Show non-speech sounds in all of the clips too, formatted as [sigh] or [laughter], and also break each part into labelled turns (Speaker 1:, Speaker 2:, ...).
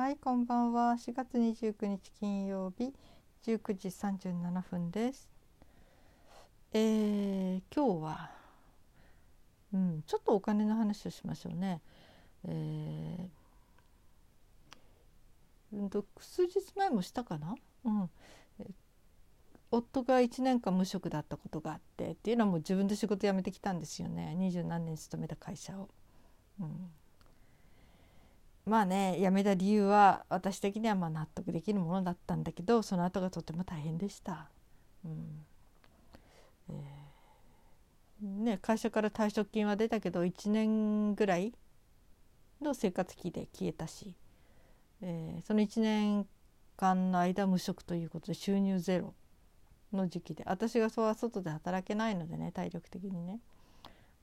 Speaker 1: はいこんばんは。4月29日金曜日19時37分です。えー、今日はうんちょっとお金の話をしましょうね。えー、んと数日前もしたかな？うん。夫が1年間無職だったことがあってっていうのはもう自分で仕事辞めてきたんですよね。二十何年勤めた会社を。うん、まあね辞めた理由は私的にはま納得できるものだったんだけどその後がとても大変でした。うんえー、ね、会社から退職金は出たけど1年ぐらいの生活費で消えたし、えー、その1年間の間無職ということで収入ゼロの時期で私がそうは外で働けないのでね体力的にね。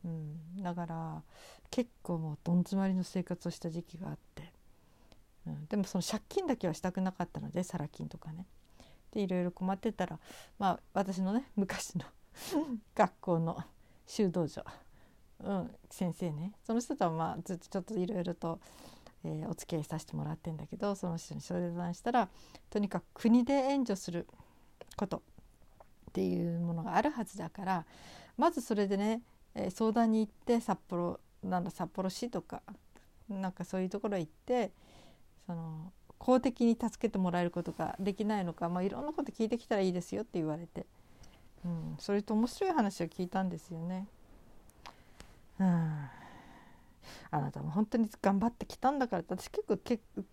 Speaker 1: うん、だから結構もうどん詰まりの生活をした時期があって、うん、でもその借金だけはしたくなかったのでサラ金とかね。でいろいろ困ってたらまあ私のね昔の [laughs] 学校の修道女、うん、先生ね。その人とはまあずっとちょっといろいろと、えー、お付き合いさせてもらってんだけどその人に相談したらとにかく国で援助することっていうものがあるはずだからまずそれでねえー、相談に行って札幌なんだ札幌市とかなんかそういうところへ行ってその公的に助けてもらえることができないのか、まあ、いろんなこと聞いてきたらいいですよって言われて、うん、それと面白い話を聞いたんですよね。うん、あなたも本当に頑張ってきたんだから私結構結構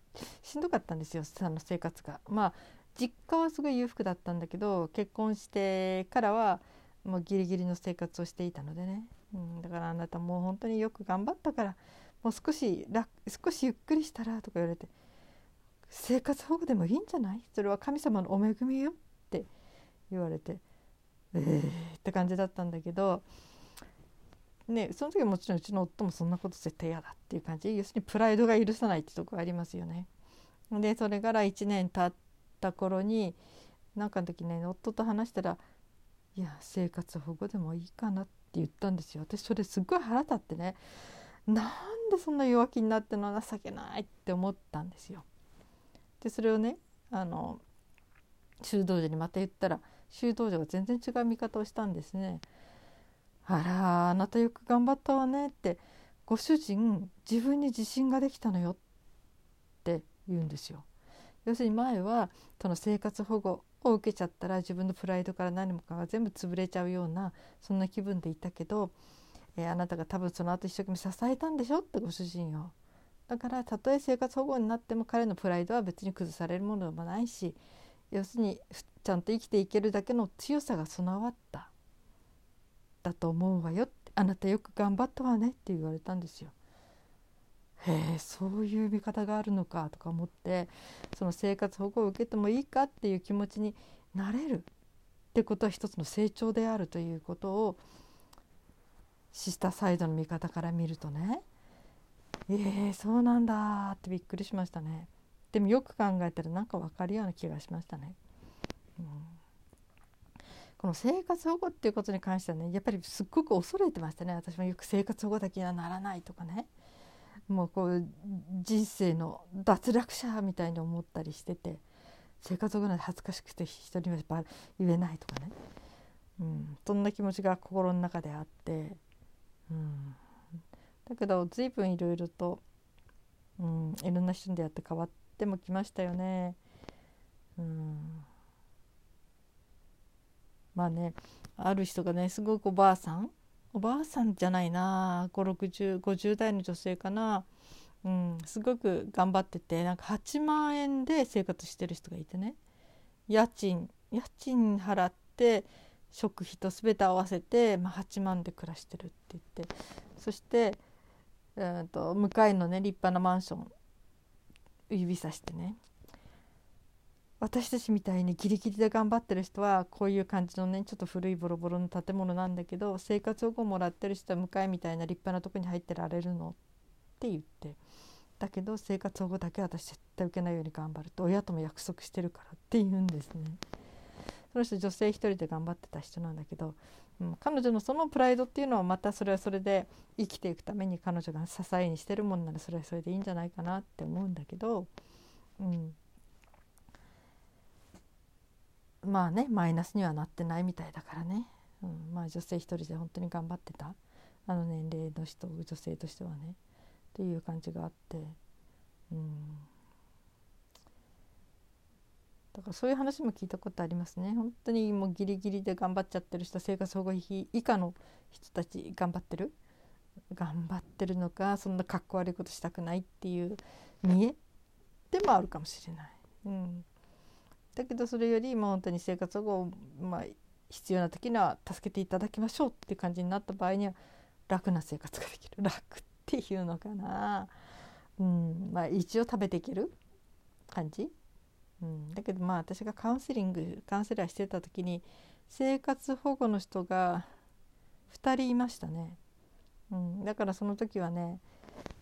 Speaker 1: しんどかったんですよあの生活が。まあ実家はすごい裕福だったんだけど結婚してからはもうギリギリの生活をしていたのでね、うん、だからあなたもう本当によく頑張ったからもう少し楽少しゆっくりしたらとか言われて生活保護でもいいんじゃない？それは神様のお恵みよって言われてえーって感じだったんだけどねその時もちろんうちの夫もそんなこと絶対嫌だっていう感じ要するにプライドが許さないってとこありますよね。でそれから1年経った頃になんかの時ね夫と話したらいや生活保護でもいいかなって言ったんですよ私それすっごい腹立ってねなんでそんな弱気になっての情けないって思ったんですよ。でそれをねあの修道女にまた言ったら修道女が全然違う見方をしたんですね。あらあなたよく頑張ったわねってご主人自分に自信ができたのよって言うんですよ。要するに前はその生活保護を受けちゃったら自分のプライドから何もかが全部潰れちゃうようなそんな気分でいたけど、えー、あなたが多分その後一生懸命支えたんでしょってご主人を。だからたとえ生活保護になっても彼のプライドは別に崩されるものでもないし要するにちゃんと生きていけるだけの強さが備わっただと思うわよあなたよく頑張ったわねって言われたんですよ。へえそういう見方があるのかとか思ってその生活保護を受けてもいいかっていう気持ちになれるってことは一つの成長であるということをシスターサイドの見方から見るとね。えー、そうなんだってびっくりしましたね。でもよく考えたらなんか分かるような気がしましたね。うん、この生活保護っていうことに関してはねやっぱりすっごく恐れてましたね。私もよく生活保護だけにはならないとかね。もうこう人生の脱落者みたいに思ったりしてて生活ぐらい恥ずかしくて一人には言えないとかね、うん、そんな気持ちが心の中であって、うん、だけど随分いろいろと、うん、いろんな人に出会って変わってもきましたよね。うん、まあねある人がねすごくおばあさんおばあさんじゃないな56050代の女性かな、うん、すごく頑張っててなんか8万円で生活してる人がいてね。家賃家賃払って食費と全て合わせて、まあ、8万で暮らしてるって言って。そして、えーと向かいのね立派なマンション指さしてね。私たちみたいにギリギリで頑張ってる人はこういう感じのねちょっと古いボロボロの建物なんだけど生活保護もらってる人は向かいみたいな立派なとこに入ってられるのって言ってだけど生活保護だけは私絶対受けないように頑張ると親とも約束してるからって言うんですね。その人女性一人で頑張ってた人なんだけど、うん、彼女のそのプライドっていうのはまたそれはそれで生きていくために彼女が支えにしてるもんならそれはそれでいいんじゃないかなって思うんだけど。うん、まあねマイナスにはなってないみたいだからね、うん、まあ女性一人で本当に頑張ってた。あの年齢の人女性としてはね。っていう感じがあって、うん、だからそういう話も聞いたことありますね。本当にもうギリギリで頑張っちゃってる人生活保護費以下の人たち頑張ってる。頑張ってるのかそんなかっこ悪いことしたくないっていう見えでもあるかもしれない。うん、だけどそれよりも本当に生活保護、まあ、必要な時には助けていただきましょうっていう感じになった場合には楽な生活ができる。楽っていうのかな、うん。まあ、一応食べていける。感じ、うん、だけどまあ私がカウンセリングカウンセラーしてた時に生活保護の人が2人いましたね。うん、だからその時はね、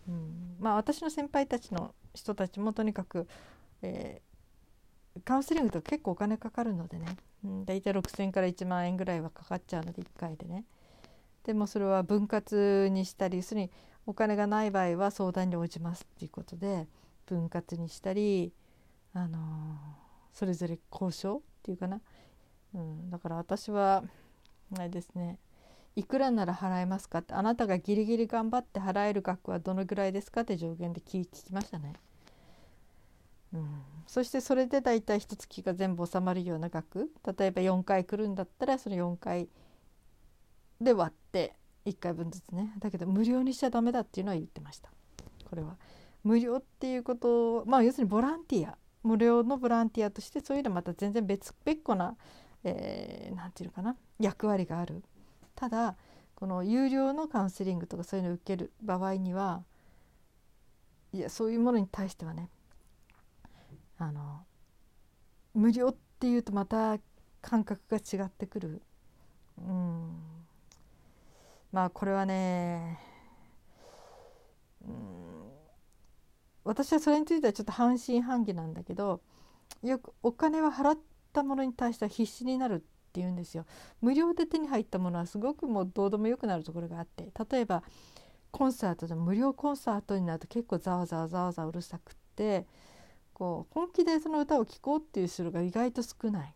Speaker 1: うん、まあ私の先輩たちの人たちもとにかく、えー、カウンセリングとか結構お金かかるのでね、うん、大体6,000から1万円ぐらいはかかっちゃうので1回でね。でもそれは分割にしたり要するにお金がない場合は相談に応じますっていうことで分割にしたり、あのー、それぞれ交渉っていうかな、うん、だから私はあれですね。いくらなら払えますかってあなたがギリギリ頑張って払える額はどのぐらいですかって上限で聞きましたね。そしてそれで大体一月が全部収まるような額。例えば4回来るんだったらその4回で割って1回分ずつね。だけど無料にしちゃダメだっていうのは言ってました。これは。無料っていうことをまあ要するにボランティア。無料のボランティアとしてそういうのはまた全然別別個な何、えー、て言うのかな。役割がある。ただこの有料のカウンセリングとかそういうのを受ける場合にはいやそういうものに対してはねあの無料っていうとまた感覚が違ってくる。うんまあこれはね、うん、私はそれについてはちょっと半信半疑なんだけどよくお金は払ったものに対しては必死になるって言うんですよ。無料で手に入ったものはすごくもうどうでもよくなるところがあって例えばコンサートで無料コンサートになると結構ざわざわざわざわうるさくってこう本気でその歌を聴こうっていう人が意外と少ない。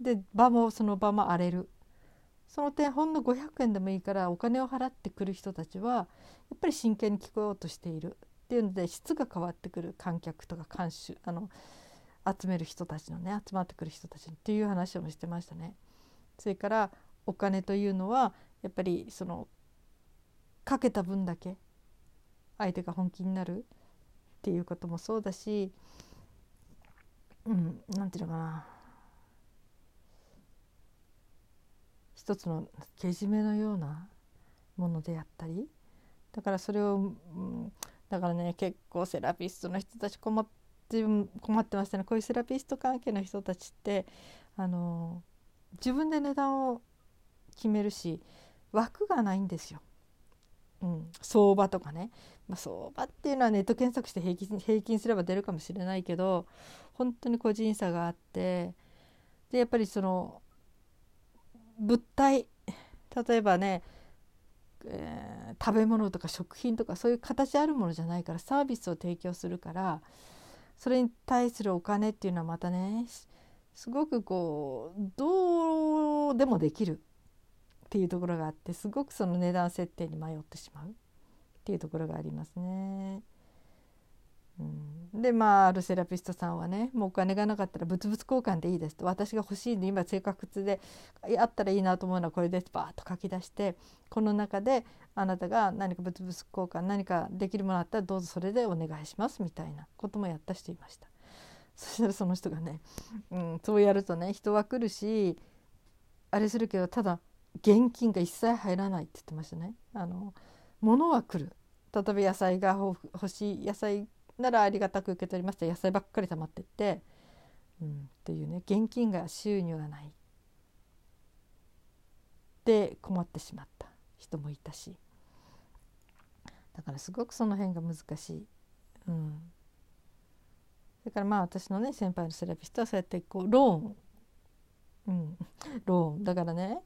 Speaker 1: で場もその場も荒れる。その点ほんの500円でもいいからお金を払ってくる人たちはやっぱり真剣に聞こうとしているっていうので質が変わってくる観客とか監修あの集める人たちのね集まってくる人たちっていう話もしてましたね。それからお金というのはやっぱりそのかけた分だけ相手が本気になるっていうこともそうだしうんなんていうのかな一つのけじめのようなものであったりだからそれを、うん、だからね結構セラピストの人たち困っ自分困ってましたねこういうセラピスト関係の人たちってあの自分で値段を決めるし枠がないんですよ。うん、相場とかね、まあ、相場っていうのはネット検索して平均平均すれば出るかもしれないけど本当に個人差があってでやっぱりその物体例えばね、えー、食べ物とか食品とかそういう形あるものじゃないからサービスを提供するからそれに対するお金っていうのはまたねすごくこうどうでもできる。っていうところがあってすごくその値段設定に迷ってしまうっていうところがありますね。うん、でまああるセラピストさんはねもうお金がなかったら物々交換でいいですと私が欲しいんで今生活であったらいいなと思うのはこれですバーッと書き出してこの中であなたが何か物々交換何かできるものあったらどうぞそれでお願いしますみたいなこともやった人いました。そしたらその人がね、うん、そうやるとね人は来るしあれするけどただ現金が一切入らないって言ってましたね。あの物は来る。例えば野菜が欲しい野菜ならありがたく受け取りました野菜ばっかり溜まってって、うん、っていうね現金が収入がない。で困ってしまった。人もいたし。だからすごくその辺が難しい。うん、だからまあ私のね先輩のセラピストはそうやってこうローン、うん、ローン。だからね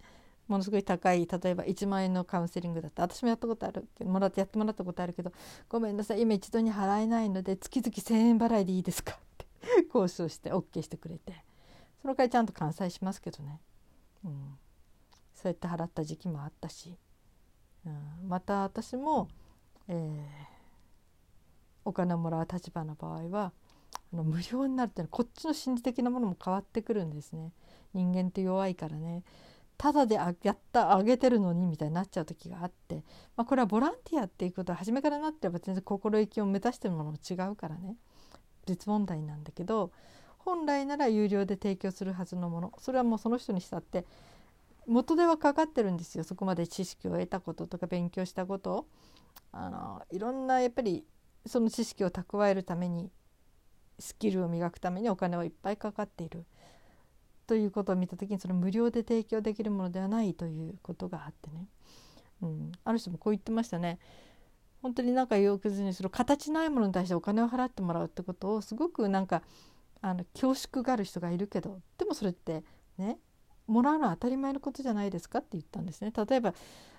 Speaker 1: ものすごい高い例えば1万円のカウンセリングだった。私もやったことあるもらってやってもらったことあるけど「ごめんなさい今一度に払えないので月々1,000円払いでいいですか?」って交渉して OK してくれて。その回ちゃんと完済しますけどね、うん、そうやって払った時期もあったし、うん、また私も、えー、お金をもらう立場の場合はあの無料になるっていうのはこっちの心理的なものも変わってくるんですね。人間って弱いからね。ただでやったあげてるのにみたいになっちゃう時があって、まあ、これはボランティアっていうことは初めからなってれば全然心意気を目指してるものも違うからね。別問題なんだけど本来なら有料で提供するはずのもの。それはもうその人にしたって元手はかかってるんですよ。そこまで知識を得たこととか勉強したことあのいろんなやっぱりその知識を蓄えるためにスキルを磨くためにお金はいっぱいかかっている。ということを見た時にその無料で提供できるものではないということがあってね、うん、ある人もこう言ってましたね。本当に仲良くずにその形ないものに対してお金を払ってもらうってことをすごくなんかあの恐縮がある人がいるけどでもそれってねもらうのは当たり前のことじゃないですかって言ったんですね。例えば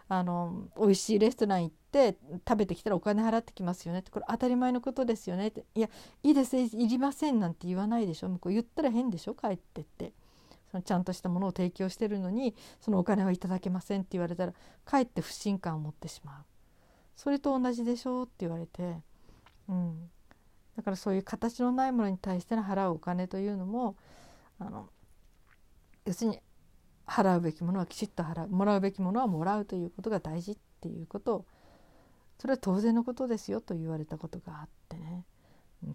Speaker 1: あの美味しいレストラン行って食べてきたらお金払ってきますよねってこれ当たり前のことですよねっていやいいですいりませんなんて言わないでしょ向こう言ったら変でしょ帰ってってそのちゃんとしたものを提供してるのにそのお金はいただけませんって言われたらかえって不信感を持ってしまう。それと同じでしょうって言われて、うん、だからそういう形のないものに対しての払うお金というのもあの要するに払うべきものはきちっと払う。もらうべきものはもらうということが大事っていうこと。をそれは当然のことですよと言われたことがあってね。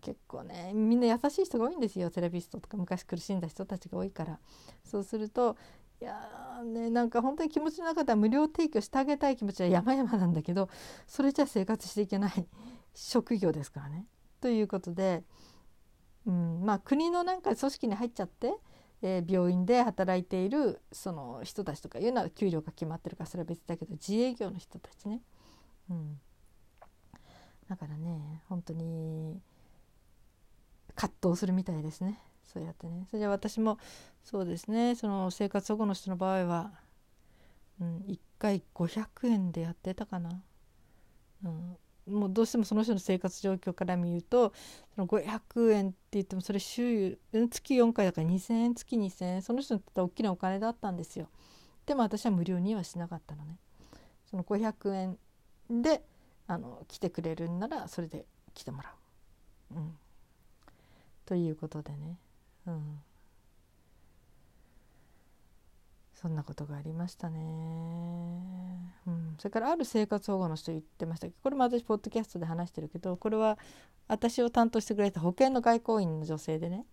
Speaker 1: 結構ねみんな優しい人が多いんですよセラピストとか昔苦しんだ人たちが多いから。そうするといやーねなんか本当に気持ちの中では無料提供してあげたい気持ちは山々なんだけどそれじゃ生活していけない [laughs] 職業ですからね。ということで、うん、まあ国のなんか組織に入っちゃってえー、病院で働いているその人たちとかいうのは給料が決まってるからそれは別だけど自営業の人たちね、うん、だからね本当に葛藤するみたいですねそうやってねそれで私もそうですねその生活保護の人の場合は、うん、1回500円でやってたかな、うん、もうどうしてもその人の生活状況から見るとその500円って言ってもそれ週月4回だから2,000円月2,000円その人にとっては大きなお金だったんですよ。でも私は無料にはしなかったのね。その500円であの来てくれるんならそれで来てもらう。うん、ということでね。うん。そんなことがありましたね、うん、それからある生活保護の人言ってましたけどこれも私ポッドキャストで話してるけどこれは私を担当してくれた保険の外交員の女性でね、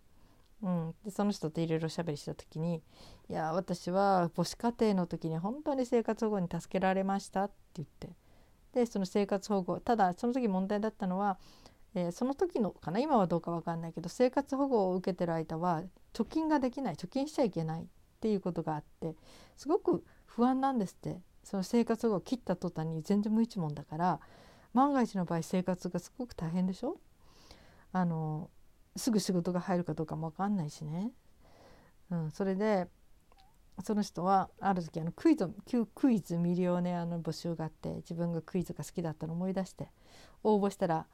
Speaker 1: うん、でその人といろいろしゃべりした時に「いや私は母子家庭の時に本当に生活保護に助けられました」って言って。でその生活保護ただその時問題だったのは、えー、その時のかな？今はどうか分かんないけど生活保護を受けてる間は貯金ができない貯金しちゃいけないっていうことがあってすごく不安なんですって。その生活保護を切った途端に全然無一文だから万が一の場合生活がすごく大変でしょ？あのすぐ仕事が入るかどうかも分かんないしね、うん、それでその人はある時あのクイズ旧クイズミリオネアの募集があって自分がクイズが好きだったのを思い出して応募したら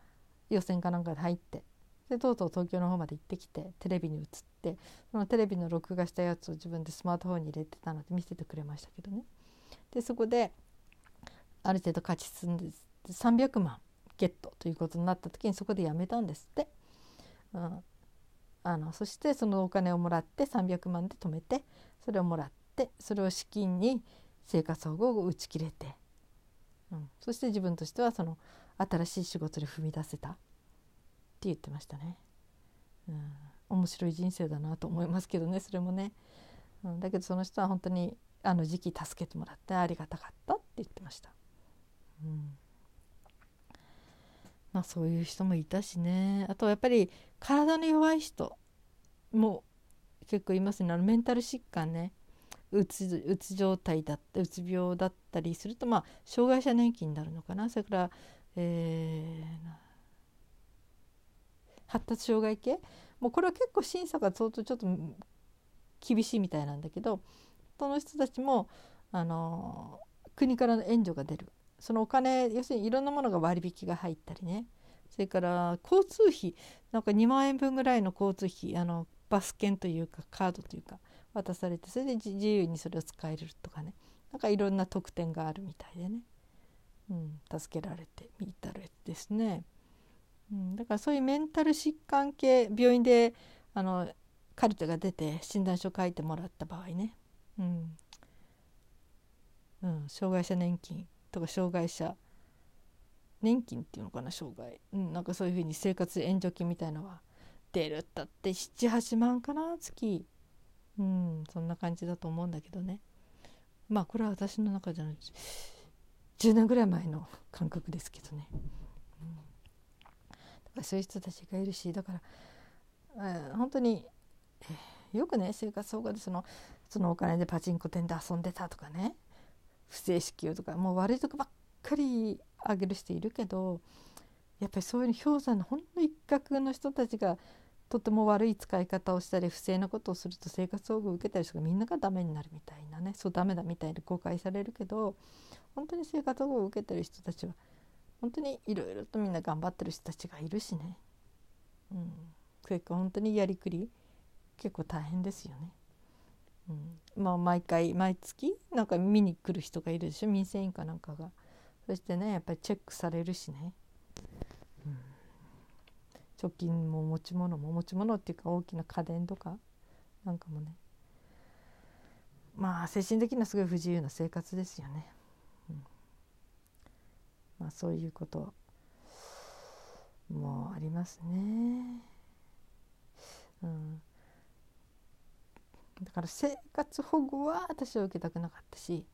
Speaker 1: 予選かなんかで入って。でとうとう東京の方まで行ってきてテレビに映ってそのテレビの録画したやつを自分でスマートフォンに入れてたので見せてくれましたけどね。でそこである程度勝ち進んで300万ゲットということになった時にそこでやめたんですって、うん、あのそしてそのお金をもらって300万で止めてそれをもらってそれを資金に生活保護を打ち切れて、うん、そして自分としてはその新しい仕事で踏み出せた？って言ってましたね。うん、面白い人生だなと思いますけどねそれもね、うん、だけどその人は本当にあの時期助けてもらってありがたかったって言ってました。うん。まあそういう人もいたしね。あとやっぱり体の弱い人も結構いますね。あのメンタル疾患ね。うつうつ状態だったうつ病だったりするとまあ障害者年金になるのかな。それから、えー、発達障害系？もうこれは結構審査が相当ちょっと厳しいみたいなんだけどその人たちもあの国からの援助が出る。そのお金要するにいろんなものが割引が入ったりね。それから交通費。なんか2万円分ぐらいの交通費。あのバス券というかカードというか渡されてそれで自由にそれを使えるとかね。なんかいろんな特典があるみたいでね、助けられてみたらですね、うん、だからそういうメンタル疾患系病院であのカルテが出て診断書書いてもらった場合ね、うん。うん、障害者年金とか障害者年金っていうのかな障害、うん、なんかそういうふうに生活援助金みたいのは出るったって78万かな月。うん。そんな感じだと思うんだけどね。まあこれは私の中じゃない。10年ぐらい前の感覚ですけどね、うん、だからそういう人たちがいるしだから、えー、本当に、えー、よくね生活保護でそのそのお金でパチンコ店で遊んでたとかね。不正支給とかもう悪いとこばっかりあげる人いるけどやっぱりそういう氷山のほんの一角の人たちがとても悪い使い方をしたり不正なことをすると生活保護を受けたり人がみんながダメになるみたいなね。そうダメだみたいに誤解されるけど本当に生活保護を受けてる人たちは本当にいろいろとみんな頑張ってる人たちがいるしね、うん、それから本当にやりくり結構大変ですよね。うん、まあ毎回毎月なんか見に来る人がいるでしょ？民生委員かなんかが。そしてねやっぱりチェックされるしね、貯金も持ち物も持ち物っていうか大きな家電とかなんかもねまあ精神的にはすごい不自由な生活ですよね。うん、まあそういうこともありますね。うん、だから生活保護は私は受けたくなかったし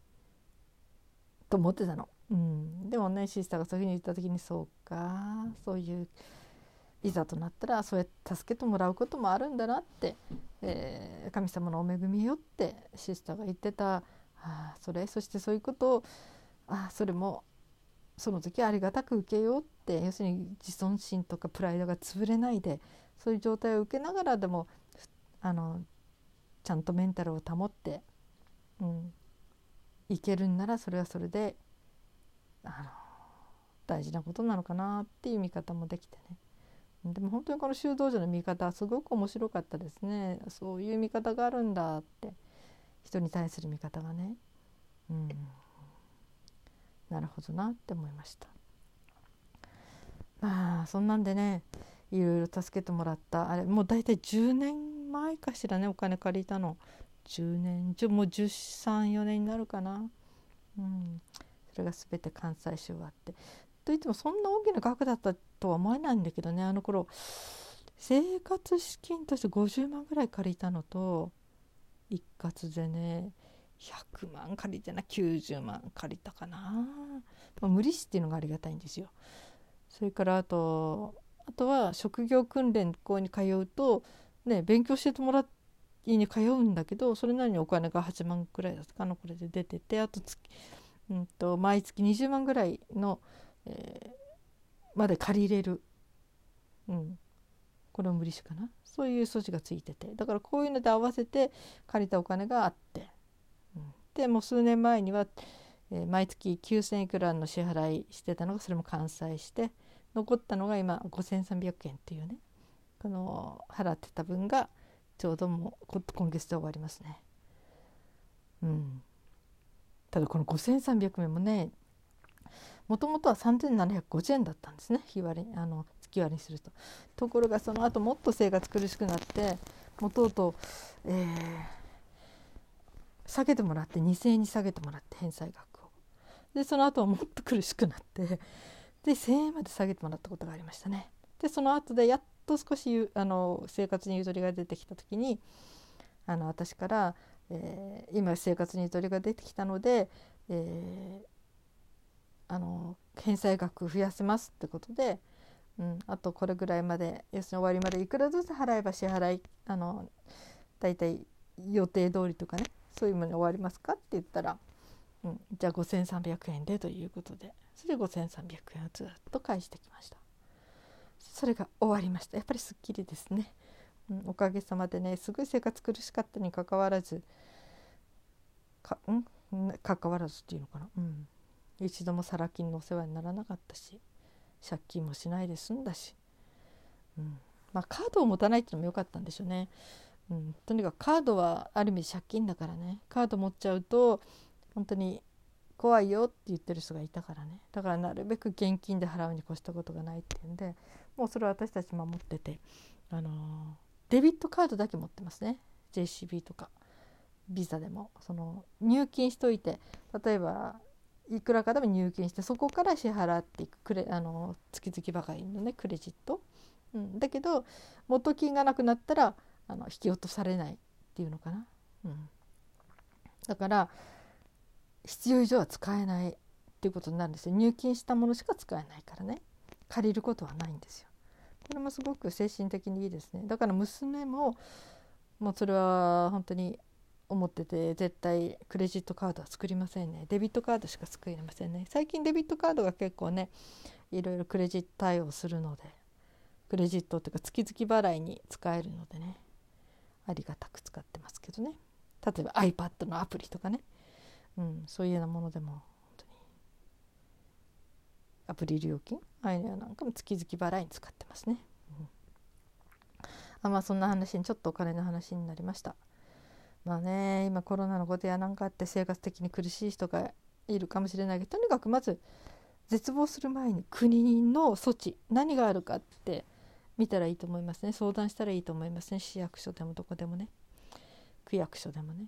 Speaker 1: と思ってたの。うん、でもねシスターがそういうふうに言った時にそうかそういういざとなったらそうやって助けてもらうこともあるんだなって、えー、神様のお恵みよってシスターが言ってたあそれそしてそういうことをあそれもその時ありがたく受けようって要するに自尊心とかプライドが潰れないでそういう状態を受けながらでもあのちゃんとメンタルを保って、うん、いけるんならそれはそれであの大事なことなのかなっていう見方もできてね。でも本当にこの修道女の見方すごく面白かったですね。そういう見方があるんだって。人に対する見方がね。うん。なるほどなって思いました。まあそんなんでねいろいろ助けてもらった。あれもう大体10年前かしらねお金借りたの。10年もう134年になるかな。うん。それが全て関西州あって。といってもそんな大きな額だったとは思えないんだけどねあの頃生活資金として50万ぐらい借りたのと一括でね100万借りてな90万借りたかな、まあ、無利子っていうのがありがたいんですよ。それからあとあとは職業訓練校に通うとね勉強してもらいに通うんだけどそれなりにお金が8万くらいだったかなこれで出ててあと月うんと、毎月20万ぐらいの、えー、まで借りれる、うん、これは無利子かな？そういう措置がついてて。だからこういうので合わせて借りたお金があって、うん、でもう数年前には、えー、毎月9,000いくらの支払いしてたのがそれも完済して残ったのが今5,300円っていうね。この払ってた分がちょうどもう今月で終わりますね。うん。ただこの5300円もねもともとは3750円だったんですね日割りあの月割りにすると。ところがその後もっと生活苦しくなってもとうとう、えー、下げてもらって2,000円に下げてもらって返済額を。でその後はもっと苦しくなってで1,000円まで下げてもらったことがありましたね。でその後でやっと少しあの生活にゆとりが出てきた時にあの私からえー、今生活にゆとりが出てきたので、えー、あの返済額増やせますってことで、うん、あとこれぐらいまで要するに終わりまでいくらずつ払えば支払いあの大体予定通りとかねそういうものに終わりますかって言ったら、うん、じゃあ5,300円でということでそれで5,300円をずっと返してきました。それが終わりました。やっぱりすっきりですね。うん、おかげさまでねすごい生活苦しかったにかかわらずかん関わらずっていうのかな、うん、一度もサラ金のお世話にならなかったし借金もしないで済んだし、うん。まあ、カードを持たないっていうのも良かったんでしょうね、うん、とにかくカードはある意味借金だからね。カード持っちゃうと本当に怖いよって言ってる人がいたからね。だからなるべく現金で払うに越したことがないっていうんでもうそれは私たち守ってて、あのー、デビットカードだけ持ってますね。JCB とかビザでも。その入金しといて例えばいくらかでも入金してそこから支払っていくクレあの月々ばかりのねクレジット、うん、だけど元金がなくなったらあの引き落とされないっていうのかな、うん、だから必要以上は使えないっていうことになるんですよ。入金したものしか使えないからね。借りることはないんですよ。これもすごく精神的にいいですね。だから娘ももうそれは本当に思ってて絶対クレジットカードは作りませんね。デビットカードしか作りませんね。最近デビットカードが結構ねいろいろクレジット対応するのでクレジットっていうか月々払いに使えるのでねありがたく使ってますけどね。例えば iPad のアプリとかね、うん、そういうようなものでも本当にアプリ料金？ああいうのなんかも月々払いに使ってますね、うん、あまあそんな話にちょっとお金の話になりました。まあね今コロナのことやなんかあって生活的に苦しい人がいるかもしれないけどとにかくまず絶望する前に国の措置何があるかって見たらいいと思いますね。相談したらいいと思いますね。市役所でもどこでもね。区役所でもね。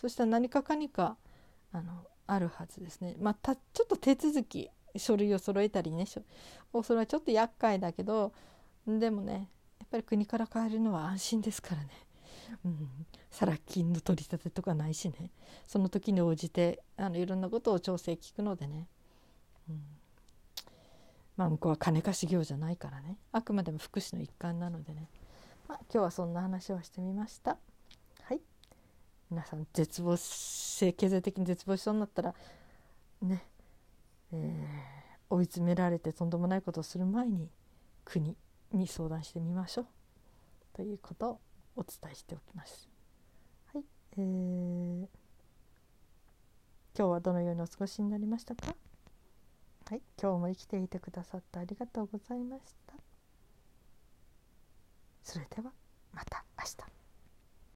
Speaker 1: そしたら何かかにかあのあるはずですね。まあたちょっと手続き書類を揃えたりね。それはちょっと厄介だけどでもねやっぱり国から変えるのは安心ですからね。うん、サラ金の取り立てとかないしね。その時に応じてあのいろんなことを調整聞くのでね、うん、まあ向こうは金貸し業じゃないからね。あくまでも福祉の一環なのでね、まあ、今日はそんな話をしてみました。はい。皆さん絶望し経済的に絶望しそうになったらね。えー、追い詰められてとんでもないことをする前に国に相談してみましょう。ということ。をお伝えしておきます。はい、えー、今日はどのようにお過ごしになりましたか？はい、今日も生きていてくださってありがとうございました。それではまた明日。